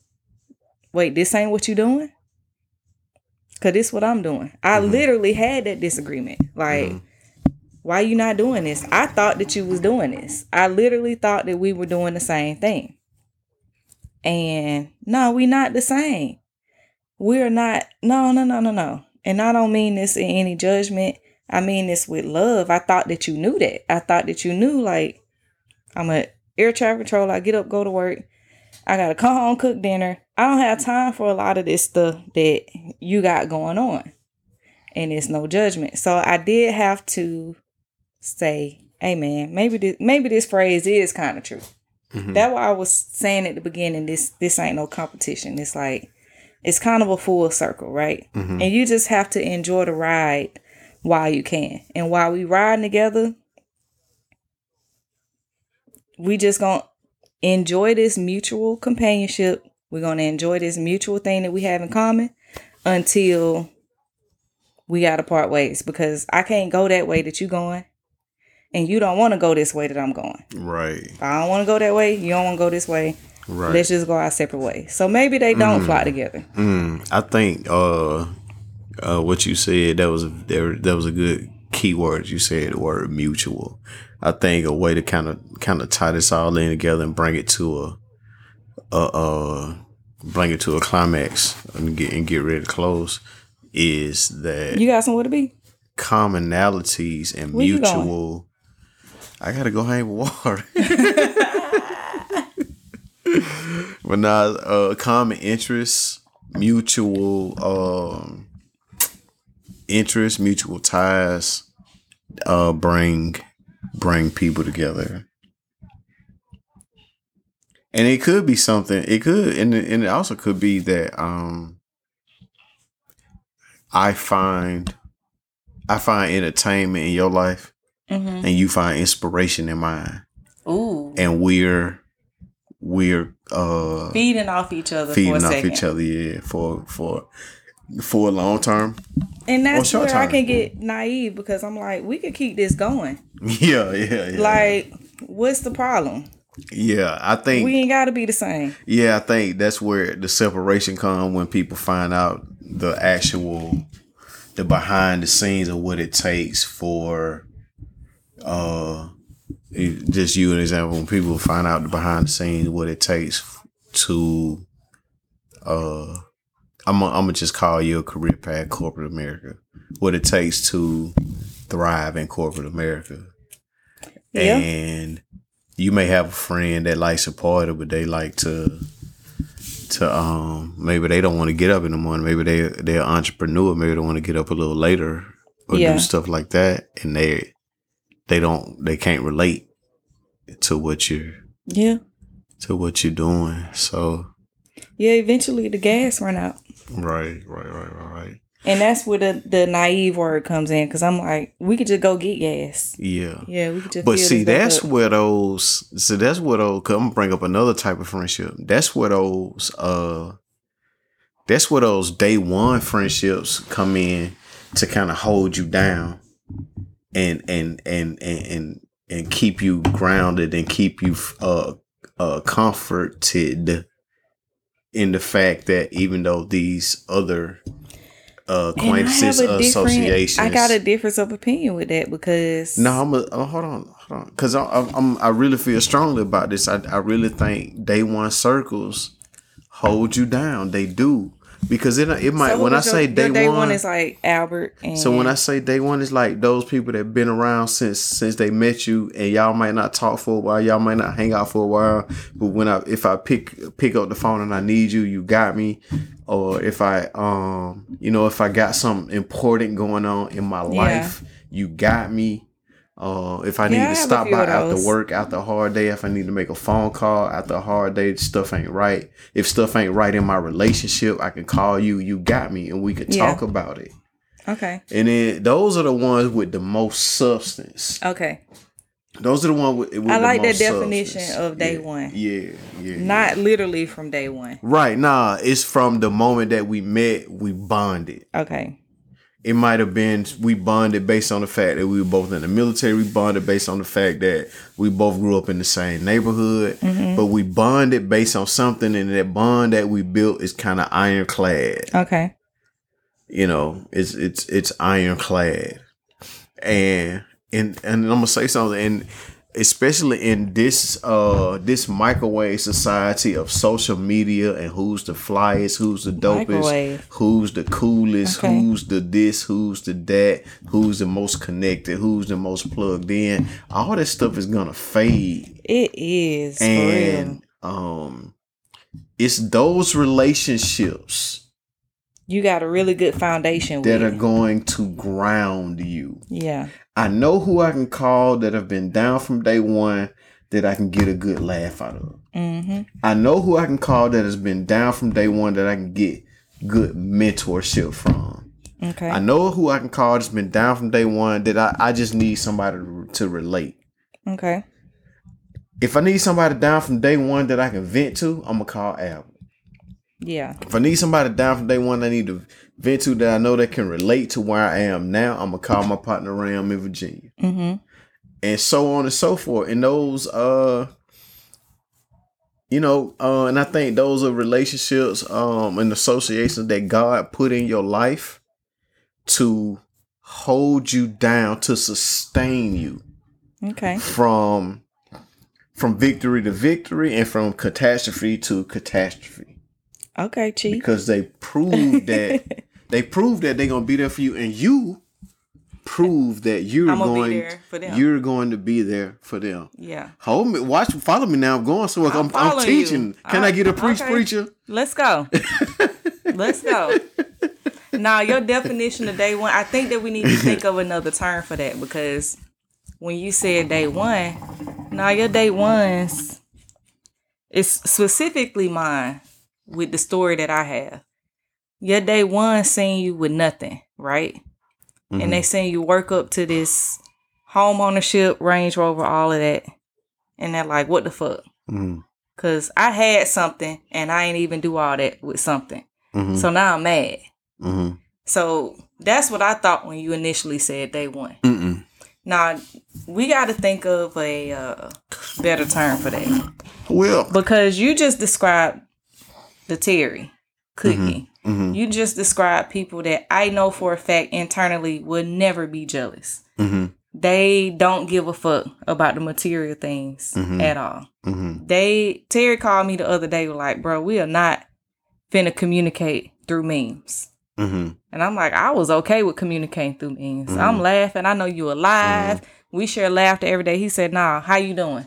Wait, this ain't what you doing. Cause this what I'm doing. I mm-hmm. literally had that disagreement. Like mm-hmm why you not doing this? I thought that you was doing this. I literally thought that we were doing the same thing. And no, we not the same. We're not no no no no no. And I don't mean this in any judgment. I mean this with love. I thought that you knew that. I thought that you knew like I'm a air traffic controller. I get up, go to work. I gotta come home, cook dinner. I don't have time for a lot of this stuff that you got going on. And it's no judgment. So I did have to say, "Hey, man, maybe this maybe this phrase is kind of true." Mm-hmm. That's why I was saying at the beginning. This this ain't no competition. It's like it's kind of a full circle, right? Mm-hmm. And you just have to enjoy the ride while you can. And while we riding together, we just gonna enjoy this mutual companionship. We're gonna enjoy this mutual thing that we have in common until we gotta part ways because I can't go that way that you're going and you don't want to go this way that I'm going. Right. I don't want to go that way. You don't want to go this way. Right. Let's just go our separate ways. So maybe they don't mm. fly together. Mm. I think uh, uh, what you said that was that, that was a good key word. You said the word mutual. I think a way to kind of kind of tie this all in together and bring it to a, a, a bring it to a climax and get and get ready to close is that you got somewhere to be commonalities and Where mutual I gotta go hang with water. [laughs] [laughs] but now, uh, common interests, mutual um, interests, mutual ties, uh, bring bring people together. And it could be something. It could, and it, and it also could be that um, I find I find entertainment in your life, Mm-hmm. and you find inspiration in mine, Ooh. and we're we're uh Feeding off each other for a feeding off second. each other, yeah, for for for a long term. And that's where I can get naive because I'm like, we could keep this going. [laughs] Yeah, yeah, yeah. Like, what's the problem? yeah, I think We ain't got to be the same. Yeah, I think that's where the separation comes when people find out the actual the behind the scenes of what it takes for uh just you an example when people find out the behind the scenes what it takes to uh I'm gonna I'm just call you a career path corporate America. What it takes to thrive in corporate America. Yeah. And you may have a friend that likes a party, but they like to to um maybe they don't want to get up in the morning. Maybe they they're an entrepreneur. Maybe they want to get up a little later or Yeah. do stuff like that, and they they don't they can't relate to what you're Yeah. to what you're doing. So Yeah. Eventually the gas run out. Right, right, right, right, right. And that's where the, the naive word comes in because I'm like, we could just go get gas. Yeah. Yeah, we could just. But see, that's up. where those. So that's where those. Cause I'm gonna bring up another type of friendship. That's where those. Uh, that's where those day one friendships come in to kind of hold you down, and and and and and and keep you grounded and keep you uh uh comforted in the fact that even though these other uh And I acquaintances associations I got a difference of opinion with that because no, I'm a, oh, hold on, hold on, because I'm, I'm I really feel strongly about this. I I really think day one circles hold you down. They do because it it might So when I your- say day, day one. one is like Albert. And so when I say day one, is like those people that been around since since they met you, and y'all might not talk for a while, y'all might not hang out for a while. But when I if I pick pick up the phone and I need you, you got me. Or if I um you know if I got something important going on in my life, you got me. Uh, if I need Yeah, I to stop by after work, after a hard day, if I need to make a phone call after a hard day, stuff ain't right. If stuff ain't right in my relationship, I can call you. You got me, and we can Yeah. talk about it. okay, And then those are the ones with the most substance. okay, Those are the ones with, with I the like that definition substance. of day Yeah, one. Yeah, yeah. not literally from day one. right. Nah, it's from the moment that we met, we bonded. Okay, It might have been we bonded based on the fact that we were both in the military. We bonded based on the fact that we both grew up in the same neighborhood. Mm-hmm. But we bonded based on something, and that bond that we built is kind of ironclad. okay, you know, it's it's it's ironclad, and and and I'm gonna say something, and especially in this uh this microwave society of social media and who's the flyest, who's the dopest, Microwave. who's the coolest, Okay. who's the this, who's the that, who's the most connected, who's the most plugged in. All that stuff is gonna fade it is for real. and um it's those relationships You got a really good foundation. that are going to ground you. yeah, I know who I can call that have been down from day one that I can get a good laugh out of. mm-hmm. I know who I can call that has been down from day one that I can get good mentorship from. okay, I know who I can call that's been down from day one that I, I just need somebody to, to relate. okay, If I need somebody down from day one that I can vent to, I'm gonna call Albert. Yeah, If I need somebody down from day one I need to vent to that I know that can relate to where I am now, I'm gonna call my partner Ram in Virginia. mm-hmm. And so on and so forth. And those uh you know, uh, and I think those are relationships um and associations that God put in your life to hold you down, to sustain you okay, from from victory to victory and from catastrophe to catastrophe okay, chief. because they prove that [laughs] they prove that they're gonna be there for you and you prove that you're I'ma be there for them. you're going to be there for them. Yeah. Hold me, watch, follow me now. I'm going so I'm, I'm, you. teaching. Can I Uh, get a preach okay. preacher? Let's go. [laughs] Let's go. Now, your definition of day one, I think that we need to think of another term for that because when you said day one, now your day ones is specifically mine with the story that I have. Your day one seeing you with nothing, right? And they seen you work up to this home ownership, Range Rover, all of that. And they're like, what the fuck? Mhm. Cause I had something and I ain't even do all that with something. Mhm. So now I'm mad. Mhm. So that's what I thought when you initially said day one. Mm-mm. Now we got to think of a uh, better term for that Well, because you just described the Terry cookie. mhm. You just described people that I know for a fact internally would never be jealous. Mhm. They don't give a fuck about the material things Mhm. at all. Mhm. they Terry called me the other day like, bro, we are not finna communicate through memes. Mhm. And I'm like, I was okay with communicating through memes. Mm-hmm. I'm laughing. I know you alive. We share laughter every day. He said, Nah, how you doing?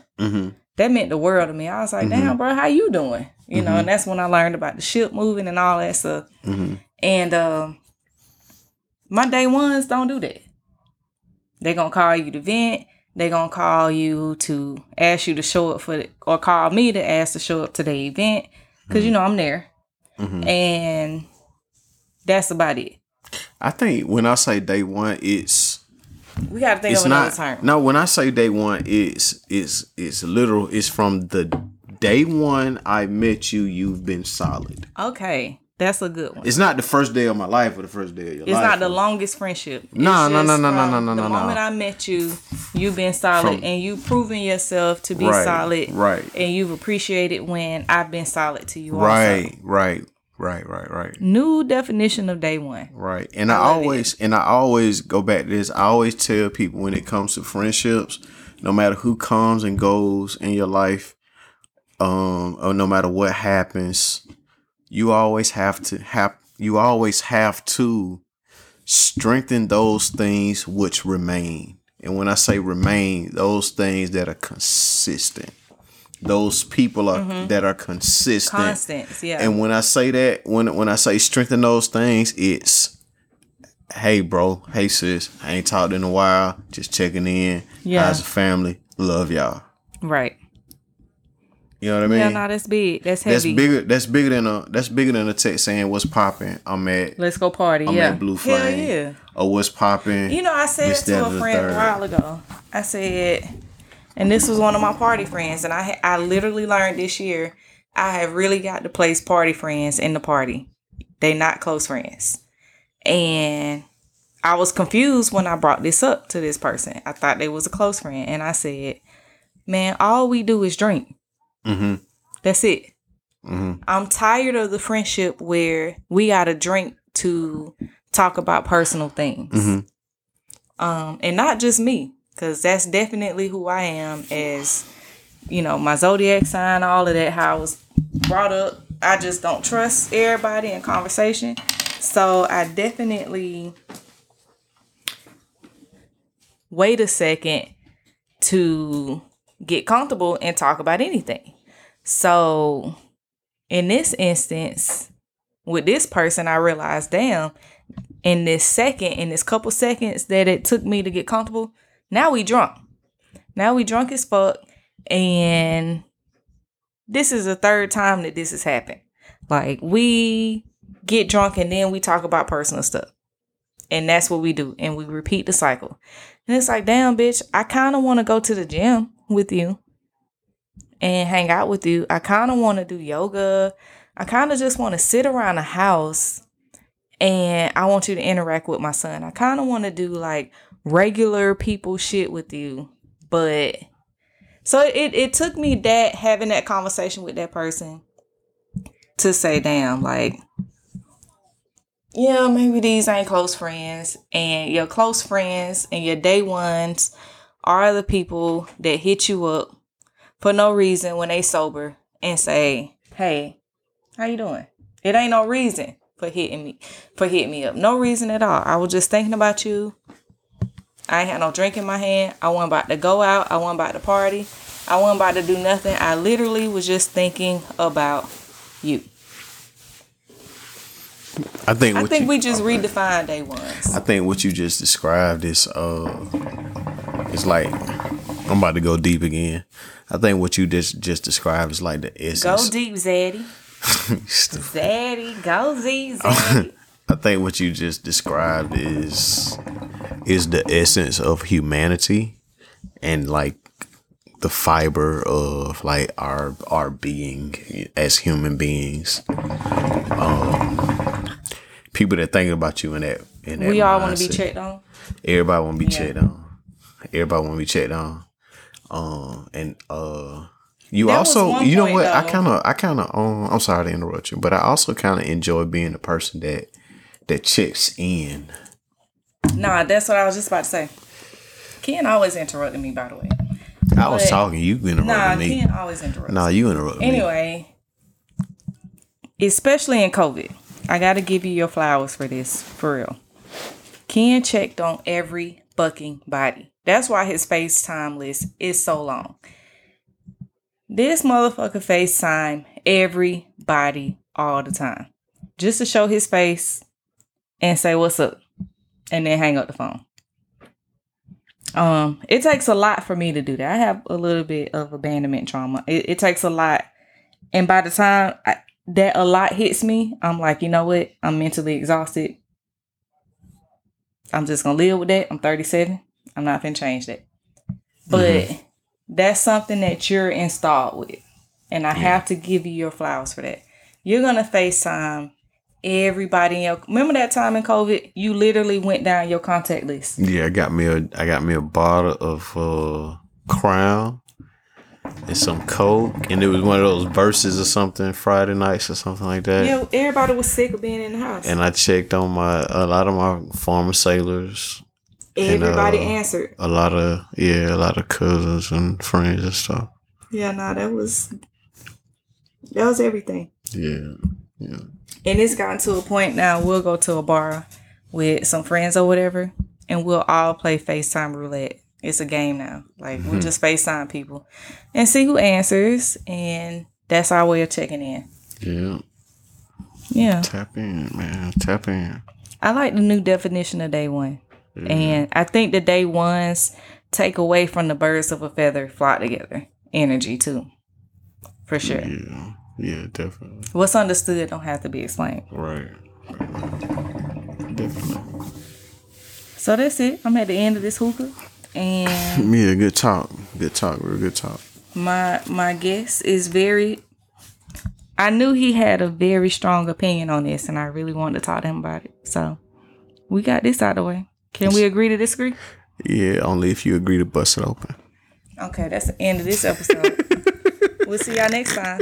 That meant the world to me. I was like, Mm-hmm. damn, bro, how you doing? You know, and that's when I learned about the ship moving and all that stuff. Mhm. And um my day ones don't do that. They're gonna call you to vent. They're gonna call you to ask you to show up for the, or call me to ask to show up to the event because you know I'm there, Mhm. and that's about it. I think when I say day one, it's We gotta think it's of another not term. no. When I say day one, it's it's it's literal. It's from the day one I met you. You've been solid. Okay, that's a good one. It's not the first day of my life or the first day of your It's life. It's not the longest friendship. No, no, no, no, no, from no, no, The no, no. moment I met you, you've been solid, From- and you've proven yourself to be Right, solid, right. And you've appreciated when I've been solid to you. Also. right, right, right, right, right. New definition of day one. Right. And I, love always and I always go back to this. I always tell people when it comes to friendships, no matter who comes and goes in your life, um, or no matter what happens, you always have to have you always have to strengthen those things which remain. And when I say remain, those things that are consistent. Those people are that are consistent. Constance, yeah. And when I say that, when when I say strengthen those things, it's hey bro, hey sis, I ain't talked in a while, just checking in. Yeah. How's the family? Love y'all. right. You know what I mean? Yeah, no, that's big. That's heavy. that's bigger that's bigger than a that's bigger than a text saying what's popping. I'm at Let's go party. I'm yeah. at Blue Hell yeah. Or what's popping. You know, I said that, to a friend a while ago. I said, and this was one of my party friends, and I I literally learned this year. I have really got to place party friends in the party. They not close friends, and I was confused when I brought this up to this person. I thought they was a close friend, and I said, "Man, all we do is drink. Mm-hmm. That's it." Mm-hmm. I'm tired of the friendship where we gotta drink to talk about personal things. Mhm. Um, and not just me, because that's definitely who I am as, you know, my zodiac sign, all of that, how I was brought up. I just don't trust everybody in conversation. So I definitely wait a second to get comfortable and talk about anything. So in this instance, with this person, I realized, damn, in this second, in this couple seconds that it took me to get comfortable, now we drunk. Now we drunk as fuck. And this is the third time that this has happened. Like we get drunk and then we talk about personal stuff. And that's what we do. And we repeat the cycle. And it's like, damn, bitch, I kind of want to go to the gym with you and hang out with you. I kind of want to do yoga. I kind of just want to sit around the house and I want you to interact with my son. I kind of want to do like regular people shit with you. But so it, it took me that having that conversation with that person to say, damn, like, yeah, maybe these ain't close friends. And your close friends and your day ones are the people that hit you up for no reason when they sober and say, "Hey, how you doing?" It ain't no reason for hitting me for hitting me up. No reason at all. I was just thinking about you. I ain't had no drink in my hand. I wasn't about to go out. I wasn't about to party. I wasn't about to do nothing. I literally was just thinking about you. I think. I think you, we just redefined day ones. I think what you just described is uh, it's like I'm about to go deep again. I think what you just just described is like the essence. Go deep, Zaddy. [laughs] Zaddy, go Z, [laughs] Zaddy. I think what you just described is is the essence of humanity and like the fiber of like our our being as human beings. Um, people that think about you in that in that we all want to be checked on. Everybody want to be Yeah. checked on. Everybody want to be checked on. Um, and uh, you was also, you know point, what? I kind of, I kind of, um, I'm sorry to interrupt you, but I also kind of enjoy being the person that that checks in. Nah, that's what I was just about to say. Ken always interrupted me, by the way. I was talking, you interrupted Nah, me. Ken always interrupts. Nah, you interrupted me. Anyway, especially in COVID, I got to give you your flowers for this, for real. Ken checked on every fucking body. That's why his FaceTime list is so long. This motherfucker FaceTime everybody all the time. Just to show his face and say what's up. And then hang up the phone. Um, it takes a lot for me to do that. I have a little bit of abandonment trauma. It, it takes a lot, and by the time I, that a lot hits me, I'm like, you know what? I'm mentally exhausted. I'm just gonna live with that. I'm 37. I'm not gonna change that. But that's something that you're installed with, and I have to give you your flowers for that. You're gonna FaceTime everybody in your. Remember that time in COVID? You literally went down your contact list. Yeah, I got me a, I got me a bottle of uh, Crown and some Coke, and it was one of those verses or something, Friday nights or something like that. Yeah, everybody was sick of being in the house. And I checked on my a lot of my former sailors, and, Everybody uh, answered. a lot of yeah, a lot of cousins and friends and stuff. Yeah, no, that was that was everything. Yeah, yeah. And it's gotten to a point now we'll go to a bar with some friends or whatever and we'll all play FaceTime roulette. It's a game now. Like we'll just FaceTime people and see who answers and that's our way of checking in. Yeah, Yeah. tap in, man. Tap in. I like the new definition of day one. And I think the day ones take away from the birds of a feather flock together energy too. For sure. Yeah, yeah, definitely. What's understood don't have to be explained. Right. Definitely. So that's it. I'm at the end of this hookah. And [laughs] Yeah, good talk. Good talk. Real good talk. my my guest is very I knew he had a very strong opinion on this and I really wanted to talk to him about it. So we got this out of the way. Can we agree to disagree? Yeah, only if you agree to bust it open. Okay, that's the end of this episode. [laughs] we'll see y'all next time.